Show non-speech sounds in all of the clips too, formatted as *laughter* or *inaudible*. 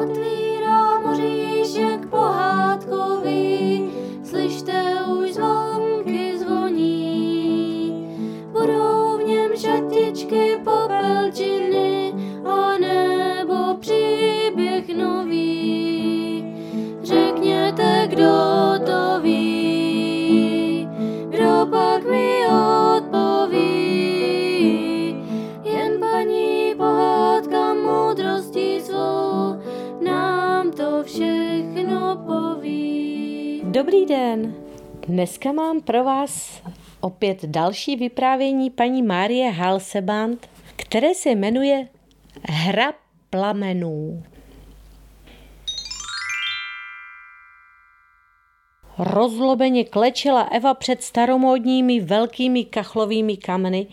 Gott. Dobrý den. Dneska mám pro vás opět další vyprávění paní Márie Halseband, které se jmenuje Hra plamenů. Rozlobeně klečela Eva před staromódními velkými kachlovými kameny,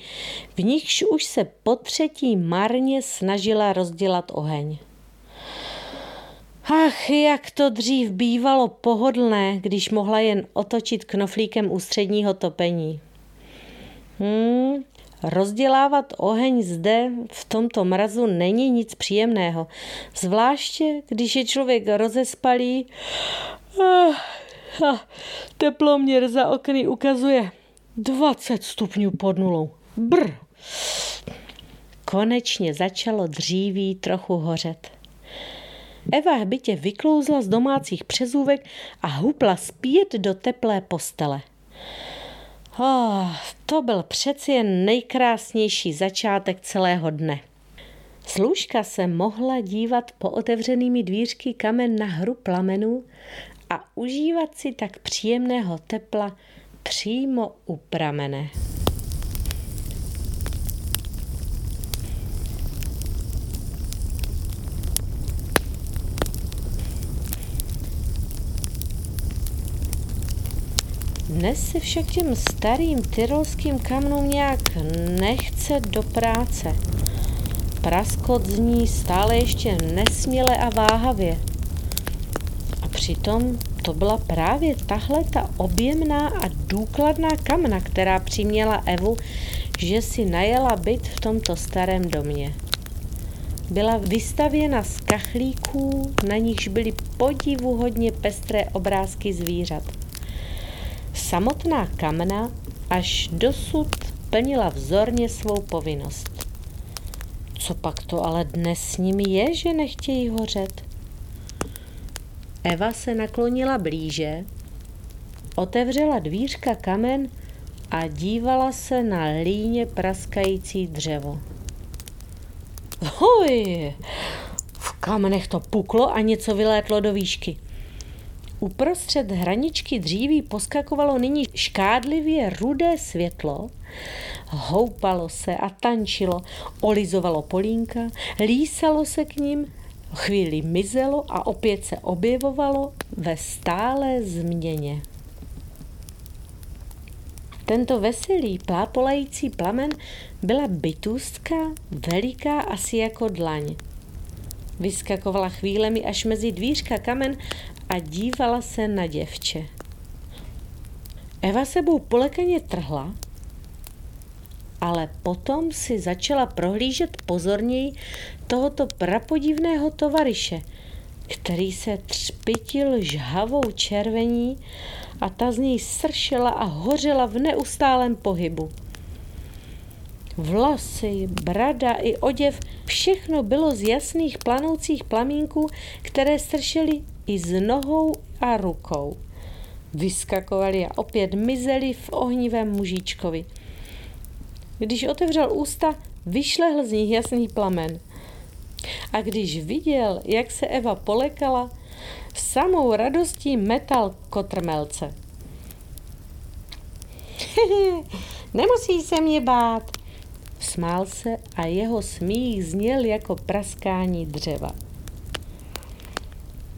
v nichž už se po třetí marně snažila rozdělat oheň. Ach, jak to dřív bývalo pohodlné, když mohla jen otočit knoflíkem ústředního topení. Hmm, rozdělávat oheň zde v tomto mrazu není nic příjemného, zvláště když je člověk rozespalý. Ah, teploměr za okny ukazuje 20 stupňů pod nulou. Brr. Konečně začalo dříví trochu hořet. Eva bytě vyklouzla z domácích přezůvek a hupla zpět do teplé postele. Oh, to byl přeci jen nejkrásnější začátek celého dne. Služka se mohla dívat po otevřenými dvířky kamen na hru plamenů a užívat si tak příjemného tepla přímo u pramene. Dnes se však těm starým tyrolským kamnům nějak nechce do práce. Praskot zní stále ještě nesměle a váhavě. A přitom to byla právě tahle ta objemná a důkladná kamna, která přiměla Evu, že si najela byt v tomto starém domě. Byla vystavěna z kachlíků, na nichž byly podivuhodně pestré obrázky zvířat. Samotná kamna až dosud plnila vzorně svou povinnost. Co pak to ale dnes s nimi je, že nechtějí hořet? Eva se naklonila blíže, otevřela dvířka kamen a dívala se na líně praskající dřevo. Hoj! V kamenech to puklo a něco vylétlo do výšky. Uprostřed hraničky dříví poskakovalo nyní škádlivě rudé světlo, houpalo se a tančilo, olizovalo polínka, lísalo se k ním, chvíli mizelo a opět se objevovalo ve stále změně. Tento veselý, plápolající plamen byla bytůstka, veliká asi jako dlaň. Vyskakovala chvílemi až mezi dvířka kamen a dívala se na děvče. Eva sebou polekaně trhla, ale potom si začala prohlížet pozorněji tohoto prapodivného tovaryše, který se třpitil žhavou červení a ta z něj sršela a hořela v neustálém pohybu. Vlasy, brada i oděv, všechno bylo z jasných planoucích plamínků, které stršely i s nohou a rukou. Vyskakovali a opět mizeli v ohnivém mužičkovi. Když otevřel ústa, vyšlehl z nich jasný plamen. A když viděl, jak se Eva polekala, samou radostí metal kotrmelce. *laughs* Nemusí se mě bát, smál se a jeho smích zněl jako praskání dřeva.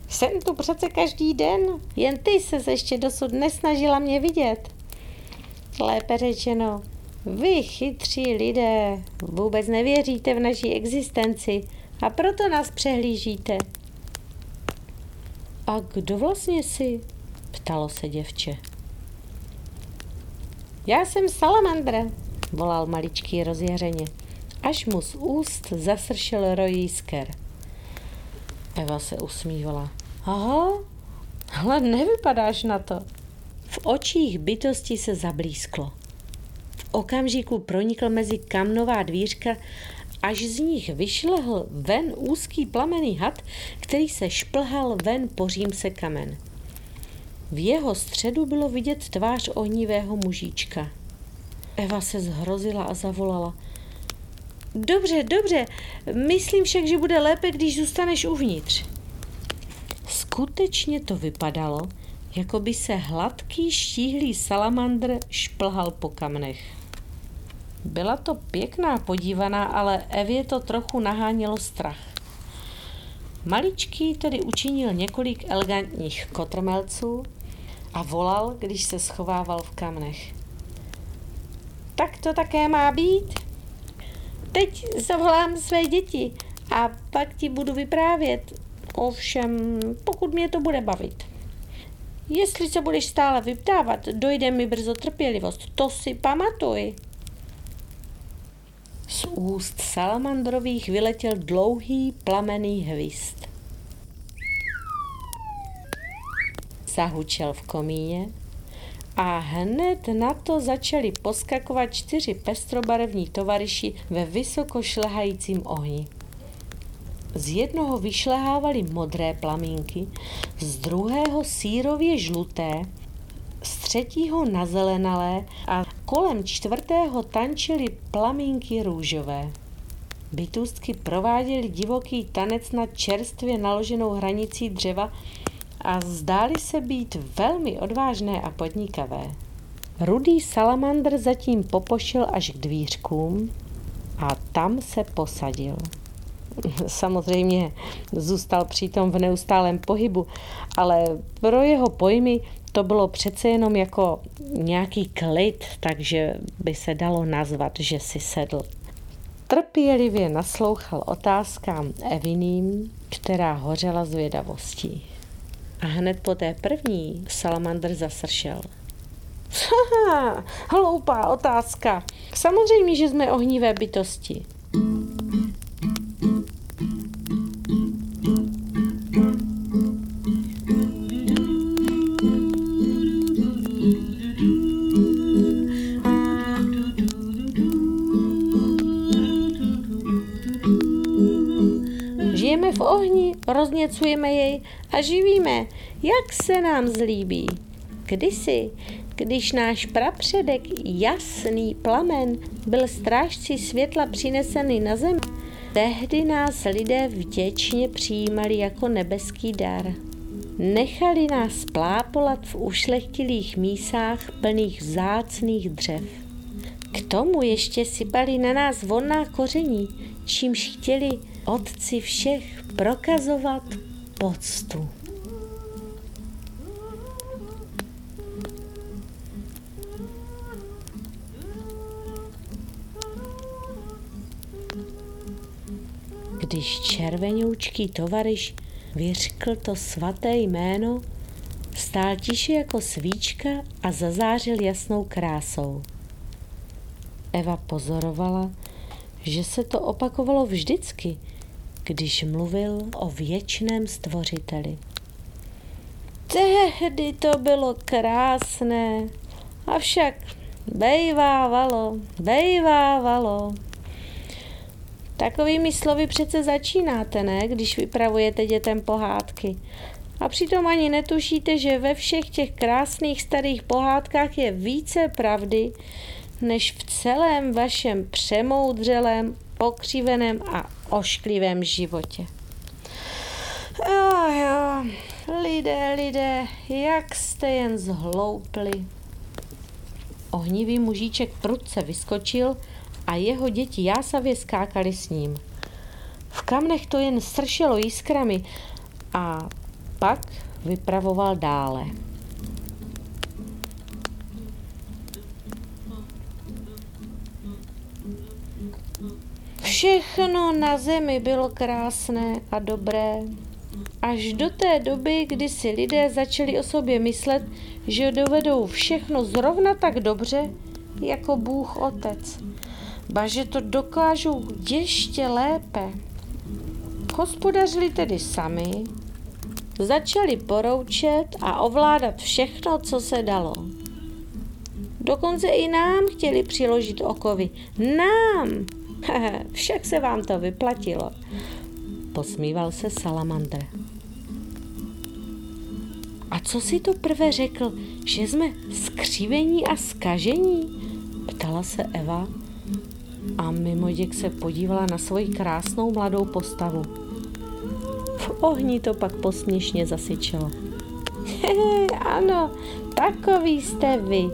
Jsem tu přece každý den, jen ty se ještě dosud nesnažila mě vidět. Lépe řečeno, vy chytří lidé vůbec nevěříte v naší existenci a proto nás přehlížíte. A kdo vlastně jsi? Ptalo se děvče. Já jsem salamandra, volal maličký rozjařeně, až mu z úst zasršel rojísker. Eva se usmívala. Aha, ale nevypadáš na to. V očích bytosti se zablísklo. V okamžiku pronikl mezi kamnová dvířka, až z nich vyšlehl ven úzký plamený had, který se šplhal ven pořím se kamen. V jeho středu bylo vidět tvář ohnivého mužíčka. Eva se zhrozila a zavolala. Dobře, dobře, myslím však, že bude lépe, když zůstaneš uvnitř. Skutečně to vypadalo, jako by se hladký štíhlý salamandr šplhal po kamnech. Byla to pěkná podívaná, ale Evě to trochu nahánělo strach. Maličký tedy učinil několik elegantních kotrmelců a volal, když se schovával v kamnech. Tak to také má být? Teď zavolám své děti a pak ti budu vyprávět. Ovšem, pokud mě to bude bavit. Jestli se budeš stále vyptávat, dojde mi brzo trpělivost. To si pamatuj. Z úst salamandrových vyletěl dlouhý plamený hvist. Zahučel v komíně a hned na to začali poskakovat čtyři pestrobarevní tovariši ve vysoko šlehajícím ohni. Z jednoho vyšlehávaly modré plamínky, z druhého sírově žluté, z třetího nazelenalé a kolem čtvrtého tančily plamínky růžové. Bytůstky prováděly divoký tanec na čerstvě naloženou hranicí dřeva a zdály se být velmi odvážné a podnikavé. Rudý salamandr zatím popošil až k dvířkům a tam se posadil. *laughs* Samozřejmě zůstal přitom v neustálém pohybu, ale pro jeho pojmy to bylo přece jenom jako nějaký klid, takže by se dalo nazvat, že si sedl. Trpělivě naslouchal otázkám Eviným, která hořela zvědavostí. A hned po té první salamandr zasršel. *laughs* Haha, hloupá otázka. Samozřejmě, že jsme ohnivé bytosti. Rozněcujeme jej a živíme, jak se nám zlíbí. Kdysi, když náš prapředek jasný plamen byl strážcí světla přinesený na zem, tehdy nás lidé vděčně přijímali jako nebeský dar. Nechali nás plápolat v ušlechtilých mísách plných vzácných dřev. K tomu ještě sypali na nás vonná koření, čímž chtěli otci všech prokazovat poctu. Když červenoučký tovariš vyřkl to svaté jméno, stál tiše jako svíčka a zazářil jasnou krásou. Eva pozorovala, že se to opakovalo vždycky, když mluvil o věčném stvořiteli. Tehdy to bylo krásné, avšak bejvávalo, bejvávalo. Takovými slovy přece začínáte, ne, když vypravujete dětem pohádky. A přitom ani netušíte, že ve všech těch krásných starých pohádkách je více pravdy, než v celém vašem přemoudřelém, pokřiveném a ošklivém životě. Jo, jo, lidé, lidé, jak jste jen zhloupli. Ohnivý mužíček prudce vyskočil a jeho děti jásavě skákali s ním. V kamnech to jen sršelo jiskrami a pak vypravoval dále. Všechno na zemi bylo krásné a dobré. Až do té doby, kdy si lidé začali o sobě myslet, že dovedou všechno zrovna tak dobře, jako Bůh Otec. Ba, že to dokážou ještě lépe. Hospodařili tedy sami, začali poroučet a ovládat všechno, co se dalo. Dokonce i nám chtěli přiložit okovy. Nám! *laughs* Však se vám to vyplatilo. Posmíval se salamandr. A co si to prvé řekl, že jsme skřívení a skažení? Ptala se Eva a mimoděk se podívala na svoji krásnou mladou postavu. V ohni to pak posměšně zasyčelo. *laughs* ano, takový jste vy.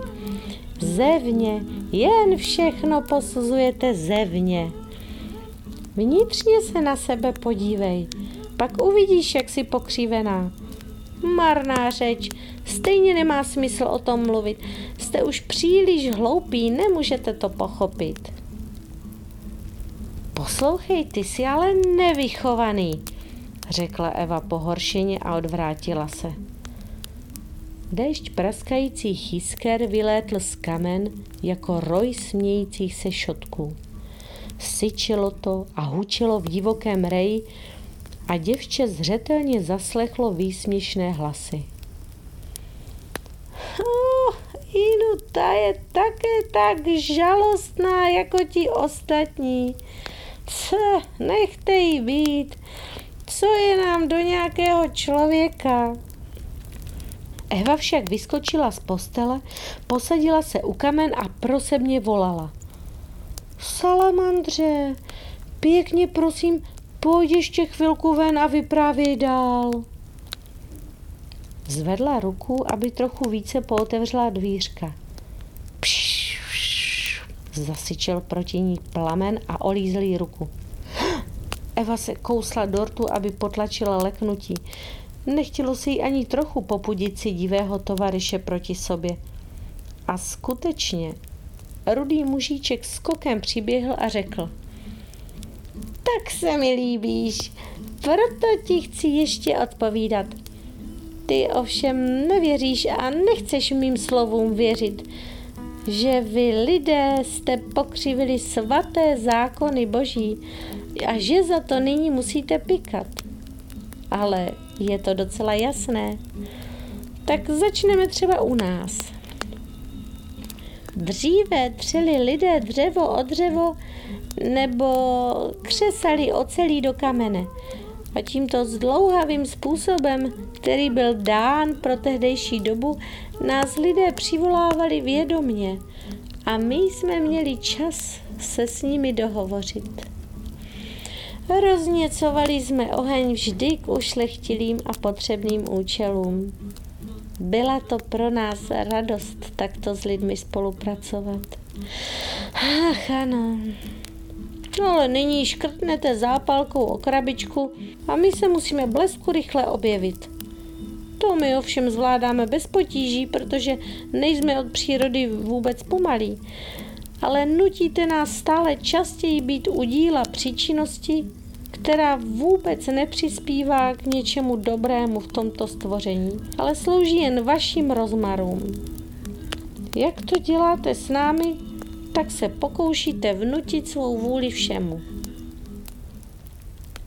Zevně, jen všechno posuzujete zevně. Vnitřně se na sebe podívej, pak uvidíš, jak jsi pokřívená. Marná řeč, stejně nemá smysl o tom mluvit. Jste už příliš hloupí, nemůžete to pochopit. Poslouchej, ty jsi ale nevychovaný, řekla Eva pohoršeně a odvrátila se. Déšť praskajících jisker vylétl z kamen jako roj smějících se šotků. Syčilo to a hučilo v divokém reji a děvče zřetelně zaslechlo výsměšné hlasy. Oh, Inu, ta je také tak žalostná jako ti ostatní. Co, nechte jí být. Co je nám do nějakého člověka? Eva však vyskočila z postele, posadila se u kamen a prosebně volala. Salamandře, pěkně prosím, pojď ještě chvilku ven a vyprávěj dál. Zvedla ruku, aby trochu více pootevřela dvířka. Pš, zasyčel proti ní plamen a olízl jí ruku. Eva se kousla do rtu, aby potlačila leknutí. Nechtělo si jí ani trochu popudit si divého tovaryše proti sobě. A skutečně, rudý mužíček skokem přiběhl a řekl. Tak se mi líbíš, proto ti chci ještě odpovídat. Ty ovšem nevěříš a nechceš mým slovům věřit, že vy lidé jste pokřivili svaté zákony boží a že za to nyní musíte pikat. Ale je to docela jasné. Tak začneme třeba u nás. Dříve třeli lidé dřevo o dřevo nebo křesali ocelí do kamene. A tímto zdlouhavým způsobem, který byl dán pro tehdejší dobu, nás lidé přivolávali vědomně a my jsme měli čas se s nimi dohovořit. Rozněcovali jsme oheň vždy k ušlechtilým a potřebným účelům. Byla to pro nás radost takto s lidmi spolupracovat. Ach, ano. No ale nyní škrtnete zápalkou o krabičku a my se musíme blesku rychle objevit. To my ovšem zvládáme bez potíží, protože nejsme od přírody vůbec pomalí. Ale nutíte nás stále častěji být u díla příčinnosti, která vůbec nepřispívá k něčemu dobrému v tomto stvoření, ale slouží jen vašim rozmarům. Jak to děláte s námi, tak se pokoušíte vnutit svou vůli všemu.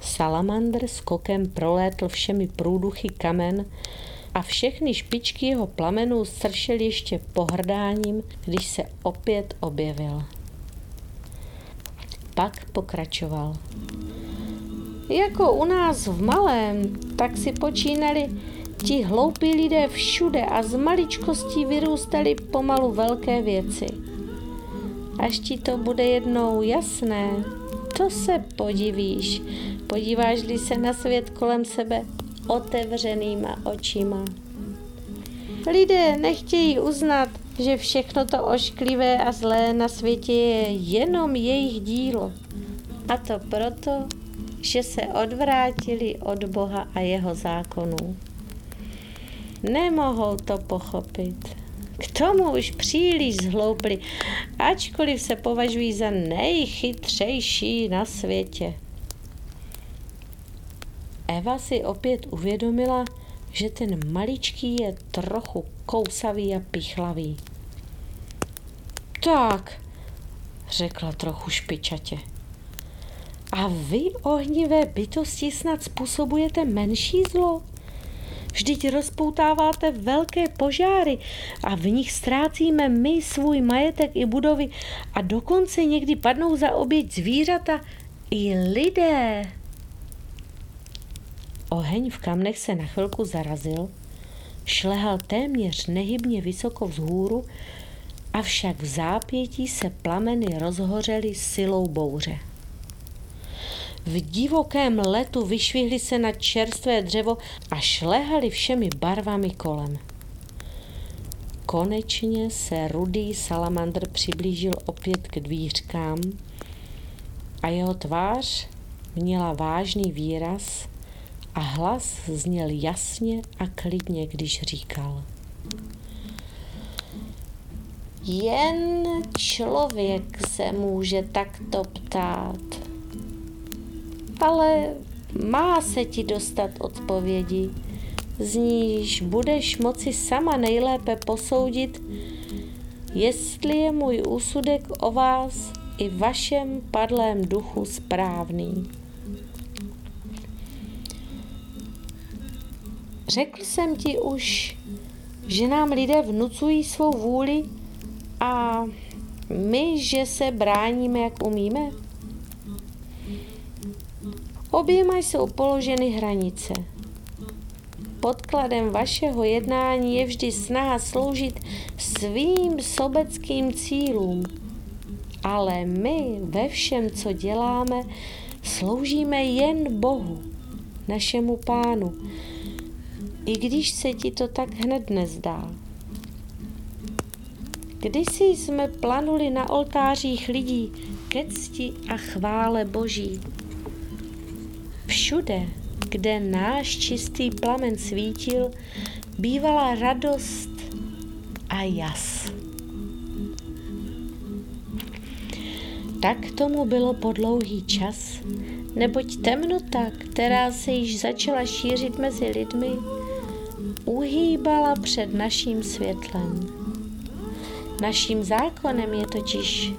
Salamandr skokem prolétl všemi průduchy kamen a všechny špičky jeho plamenů sršel ještě pohrdáním, když se opět objevil. Pak pokračoval. Jako u nás v malém, tak si počínali ti hloupí lidé všude a z maličkostí vyrůstaly pomalu velké věci. Až ti to bude jednou jasné, to se podivíš, podíváš-li se na svět kolem sebe otevřenýma očima. Lidé nechtějí uznat, že všechno to ošklivé a zlé na světě je jenom jejich dílo. A to proto, že se odvrátili od Boha a jeho zákonů. Nemohou to pochopit. K tomu už příliš zhloupli, ačkoliv se považují za nejchytřejší na světě. Eva si opět uvědomila, že ten maličký je trochu kousavý a pichlavý. Tak, řekla trochu špičatě. A vy, ohnivé bytosti, snad způsobujete menší zlo? Vždyť rozpoutáváte velké požáry a v nich ztrácíme my svůj majetek i budovy a dokonce někdy padnou za oběť zvířata i lidé. Oheň v kamnech se na chvilku zarazil, šlehal téměř nehybně vysoko vzhůru, avšak v zápětí se plameny rozhořely silou bouře. V divokém letu vyšvihli se na čerstvé dřevo a šlehali všemi barvami kolem. Konečně se rudý salamandr přiblížil opět k dvířkám a jeho tvář měla vážný výraz a hlas zněl jasně a klidně, když říkal. Jen člověk se může takto ptát ale má se ti dostat odpovědi, z níž budeš moci sama nejlépe posoudit, jestli je můj úsudek o vás i vašem padlém duchu správný. Řekl jsem ti už, že nám lidé vnucují svou vůli a my, že se bráníme, jak umíme? Oběma jsou položeny hranice. Podkladem vašeho jednání je vždy snaha sloužit svým sobeckým cílům. Ale my ve všem, co děláme, sloužíme jen Bohu, našemu pánu, i když se ti to tak hned nezdá. Kdysi jsme planuli na oltářích lidí ke cti a chvále Boží. Všude, kde náš čistý plamen svítil, bývala radost a jas. Tak tomu bylo po dlouhý čas, neboť temnota, která se již začala šířit mezi lidmi, uhýbala před naším světlem. Naším zákonem je totiž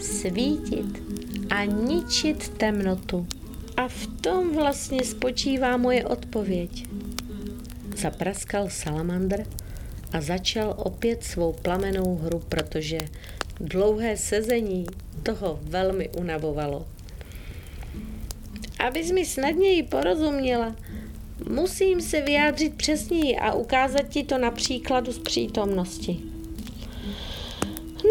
svítit a ničit temnotu. A v tom vlastně spočívá moje odpověď. Zapraskal salamandr a začal opět svou plamenou hru, protože dlouhé sezení toho velmi unavovalo. Abys mi snadněji porozuměla, musím se vyjádřit přesněji a ukázat ti to na příkladu z přítomnosti.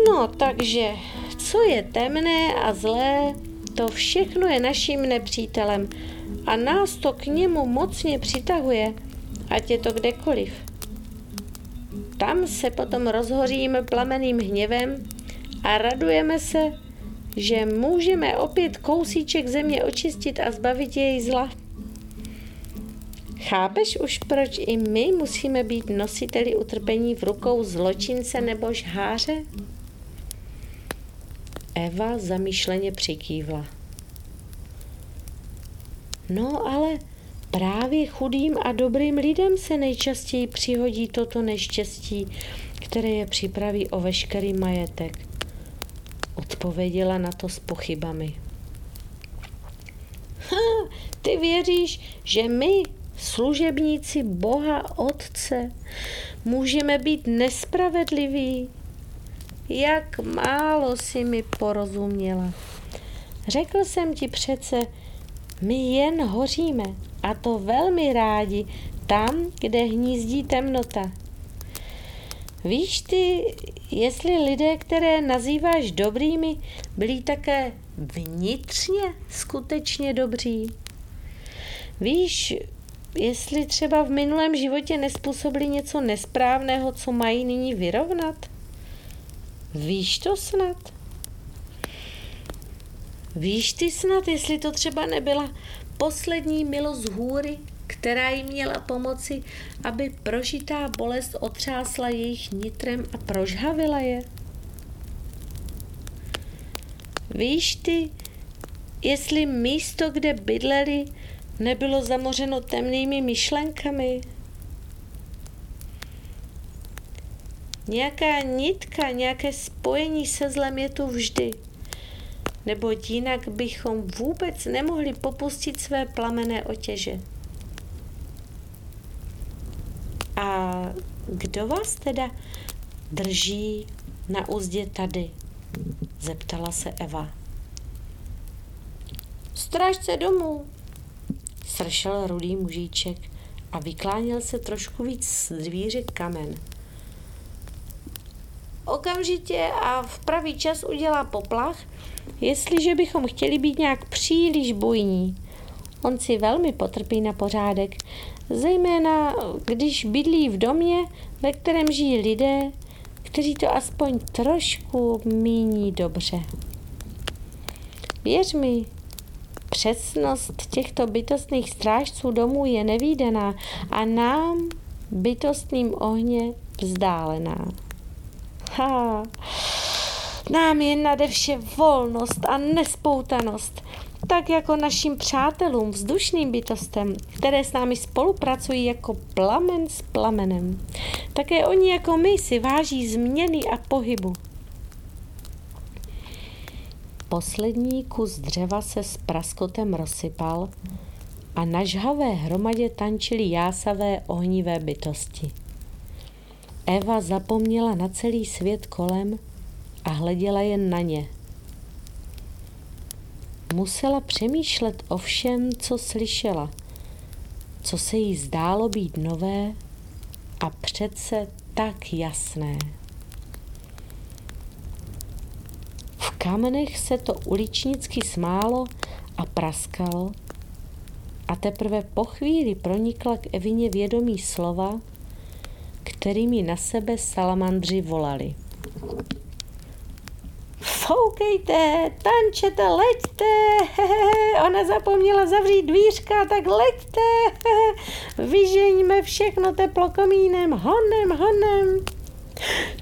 No, takže, co je temné a zlé, to všechno je naším nepřítelem a nás to k němu mocně přitahuje, ať je to kdekoliv. Tam se potom rozhoříme plameným hněvem a radujeme se, že můžeme opět kousíček země očistit a zbavit jej zla. Chápeš už, proč i my musíme být nositeli utrpení v rukou zločince nebo žháře? Eva zamýšleně přikývla. No ale právě chudým a dobrým lidem se nejčastěji přihodí toto neštěstí, které je připraví o veškerý majetek. Odpověděla na to s pochybami. Ha, ty věříš, že my, služebníci Boha Otce, můžeme být nespravedliví? Jak málo si mi porozuměla. Řekl jsem ti přece, my jen hoříme a to velmi rádi tam, kde hnízdí temnota. Víš ty, jestli lidé, které nazýváš dobrými, byli také vnitřně skutečně dobří? Víš, jestli třeba v minulém životě nespůsobili něco nesprávného, co mají nyní vyrovnat? Víš to snad? Víš ty snad, jestli to třeba nebyla poslední milost hůry, která jim měla pomoci, aby prožitá bolest otřásla jejich nitrem a prožhavila je? Víš ty, jestli místo, kde bydleli, nebylo zamořeno temnými myšlenkami? Nějaká nitka, nějaké spojení se zlem je tu vždy. nebo jinak bychom vůbec nemohli popustit své plamené otěže. A kdo vás teda drží na úzdě tady? Zeptala se Eva. Strážce domů, sršel rudý mužíček a vyklánil se trošku víc z dvíře kamen. Okamžitě a v pravý čas udělá poplach, jestliže bychom chtěli být nějak příliš bujní. On si velmi potrpí na pořádek, zejména když bydlí v domě, ve kterém žijí lidé, kteří to aspoň trošku míní dobře. Věř mi, přesnost těchto bytostných strážců domů je nevýdená a nám, bytostným ohně, vzdálená. Ha, nám je nade vše volnost a nespoutanost, tak jako našim přátelům, vzdušným bytostem, které s námi spolupracují jako plamen s plamenem. Také oni jako my si váží změny a pohybu. Poslední kus dřeva se s praskotem rozsypal a na žhavé hromadě tančily jásavé ohnivé bytosti. Eva zapomněla na celý svět kolem a hleděla jen na ně. Musela přemýšlet o všem, co slyšela, co se jí zdálo být nové a přece tak jasné. V kamenech se to uličnicky smálo a praskalo a teprve po chvíli pronikla k Evině vědomí slova, kterými na sebe salamandři volali. Foukejte, tančete, leďte, *laughs* ona zapomněla zavřít dvířka, tak leďte, *laughs* vyžeňme všechno teplo komínem, honem, honem.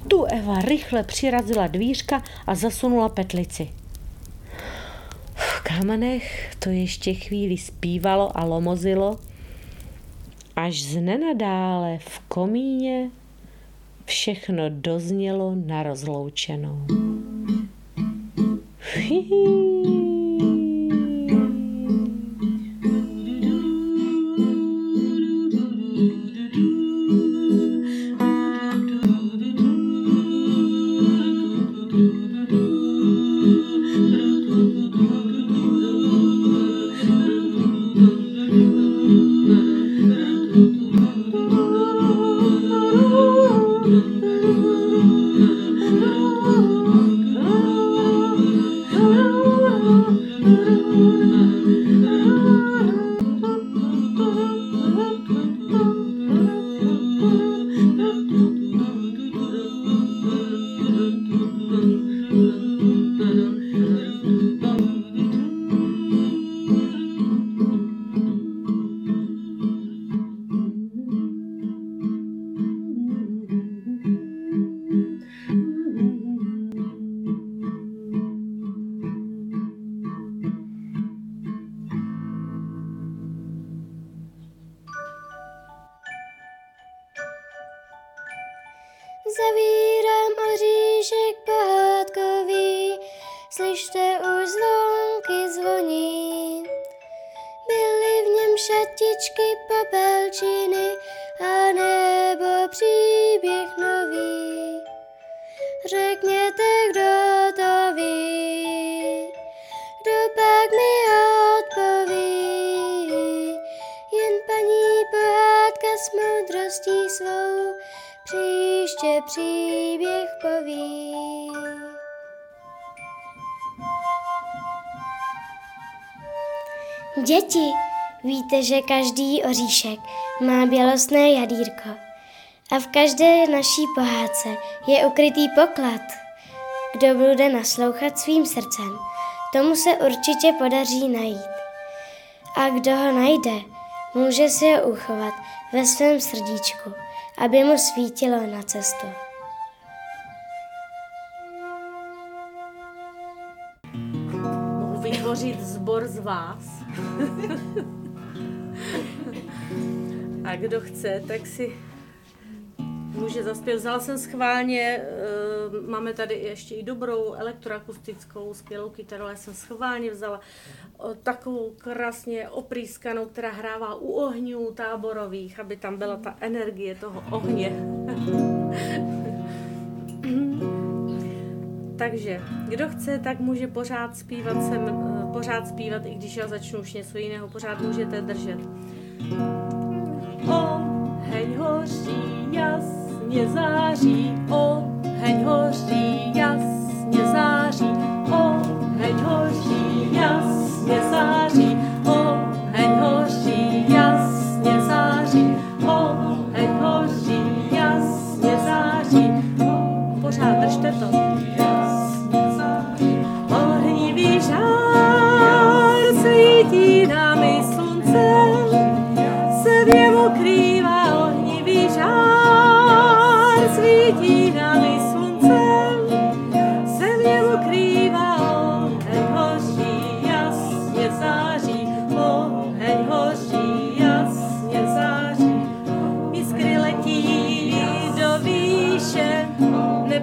Tu Eva rychle přirazila dvířka a zasunula petlici. V kamenech to ještě chvíli zpívalo a lomozilo, až z nenadále v komíně všechno doznělo na rozloučenou. Hihi. Děti, víte, že každý oříšek má bělostné jadírko a v každé naší pohádce je ukrytý poklad. Kdo bude naslouchat svým srdcem, tomu se určitě podaří najít. A kdo ho najde, může si ho uchovat ve svém srdíčku aby mu svítilo na cestu. Vytvořit zbor z vás. A kdo chce, tak si může zaspět. Vzala jsem schválně, eh, máme tady ještě i dobrou elektroakustickou skvělou kytaru, ale jsem schválně vzala takovou krásně oprýskanou, která hrává u ohňů táborových, aby tam byla ta energie toho ohně. *laughs* Takže, kdo chce, tak může pořád zpívat sem, eh, pořád zpívat, i když já začnu už něco jiného, pořád můžete držet. Oheň hoří, jasně září, oheň hoří, jasně září, oheň hoří, jasně září,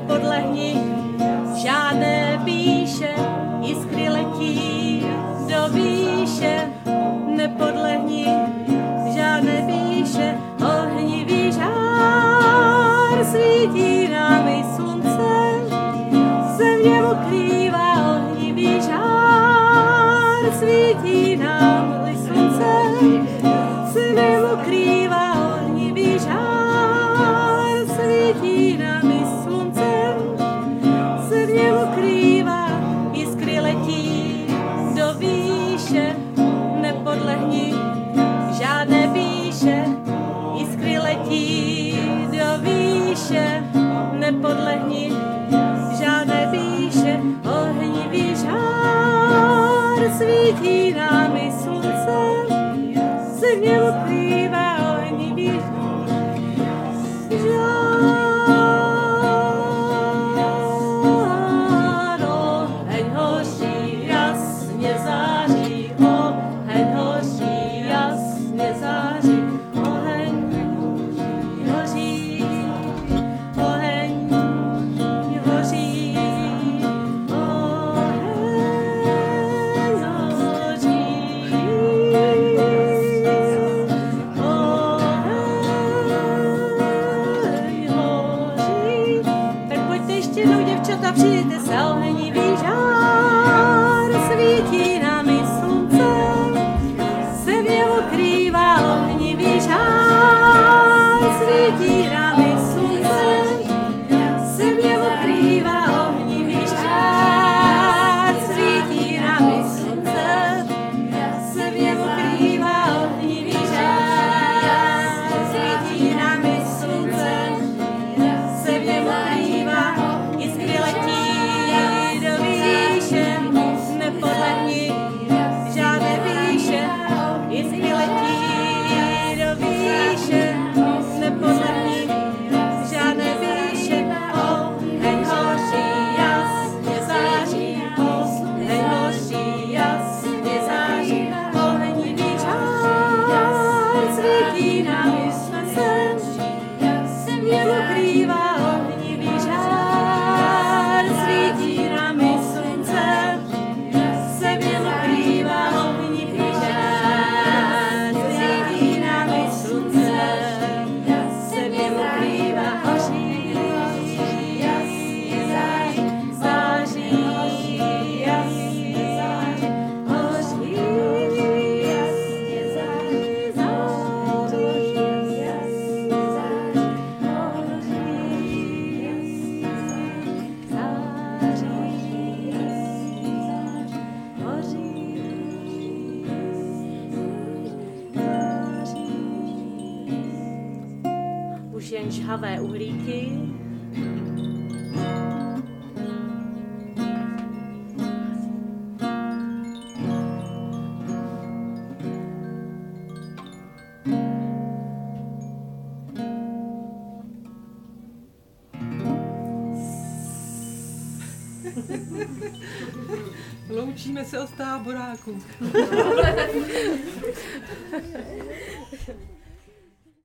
Loučíme se od táboráku. *laughs*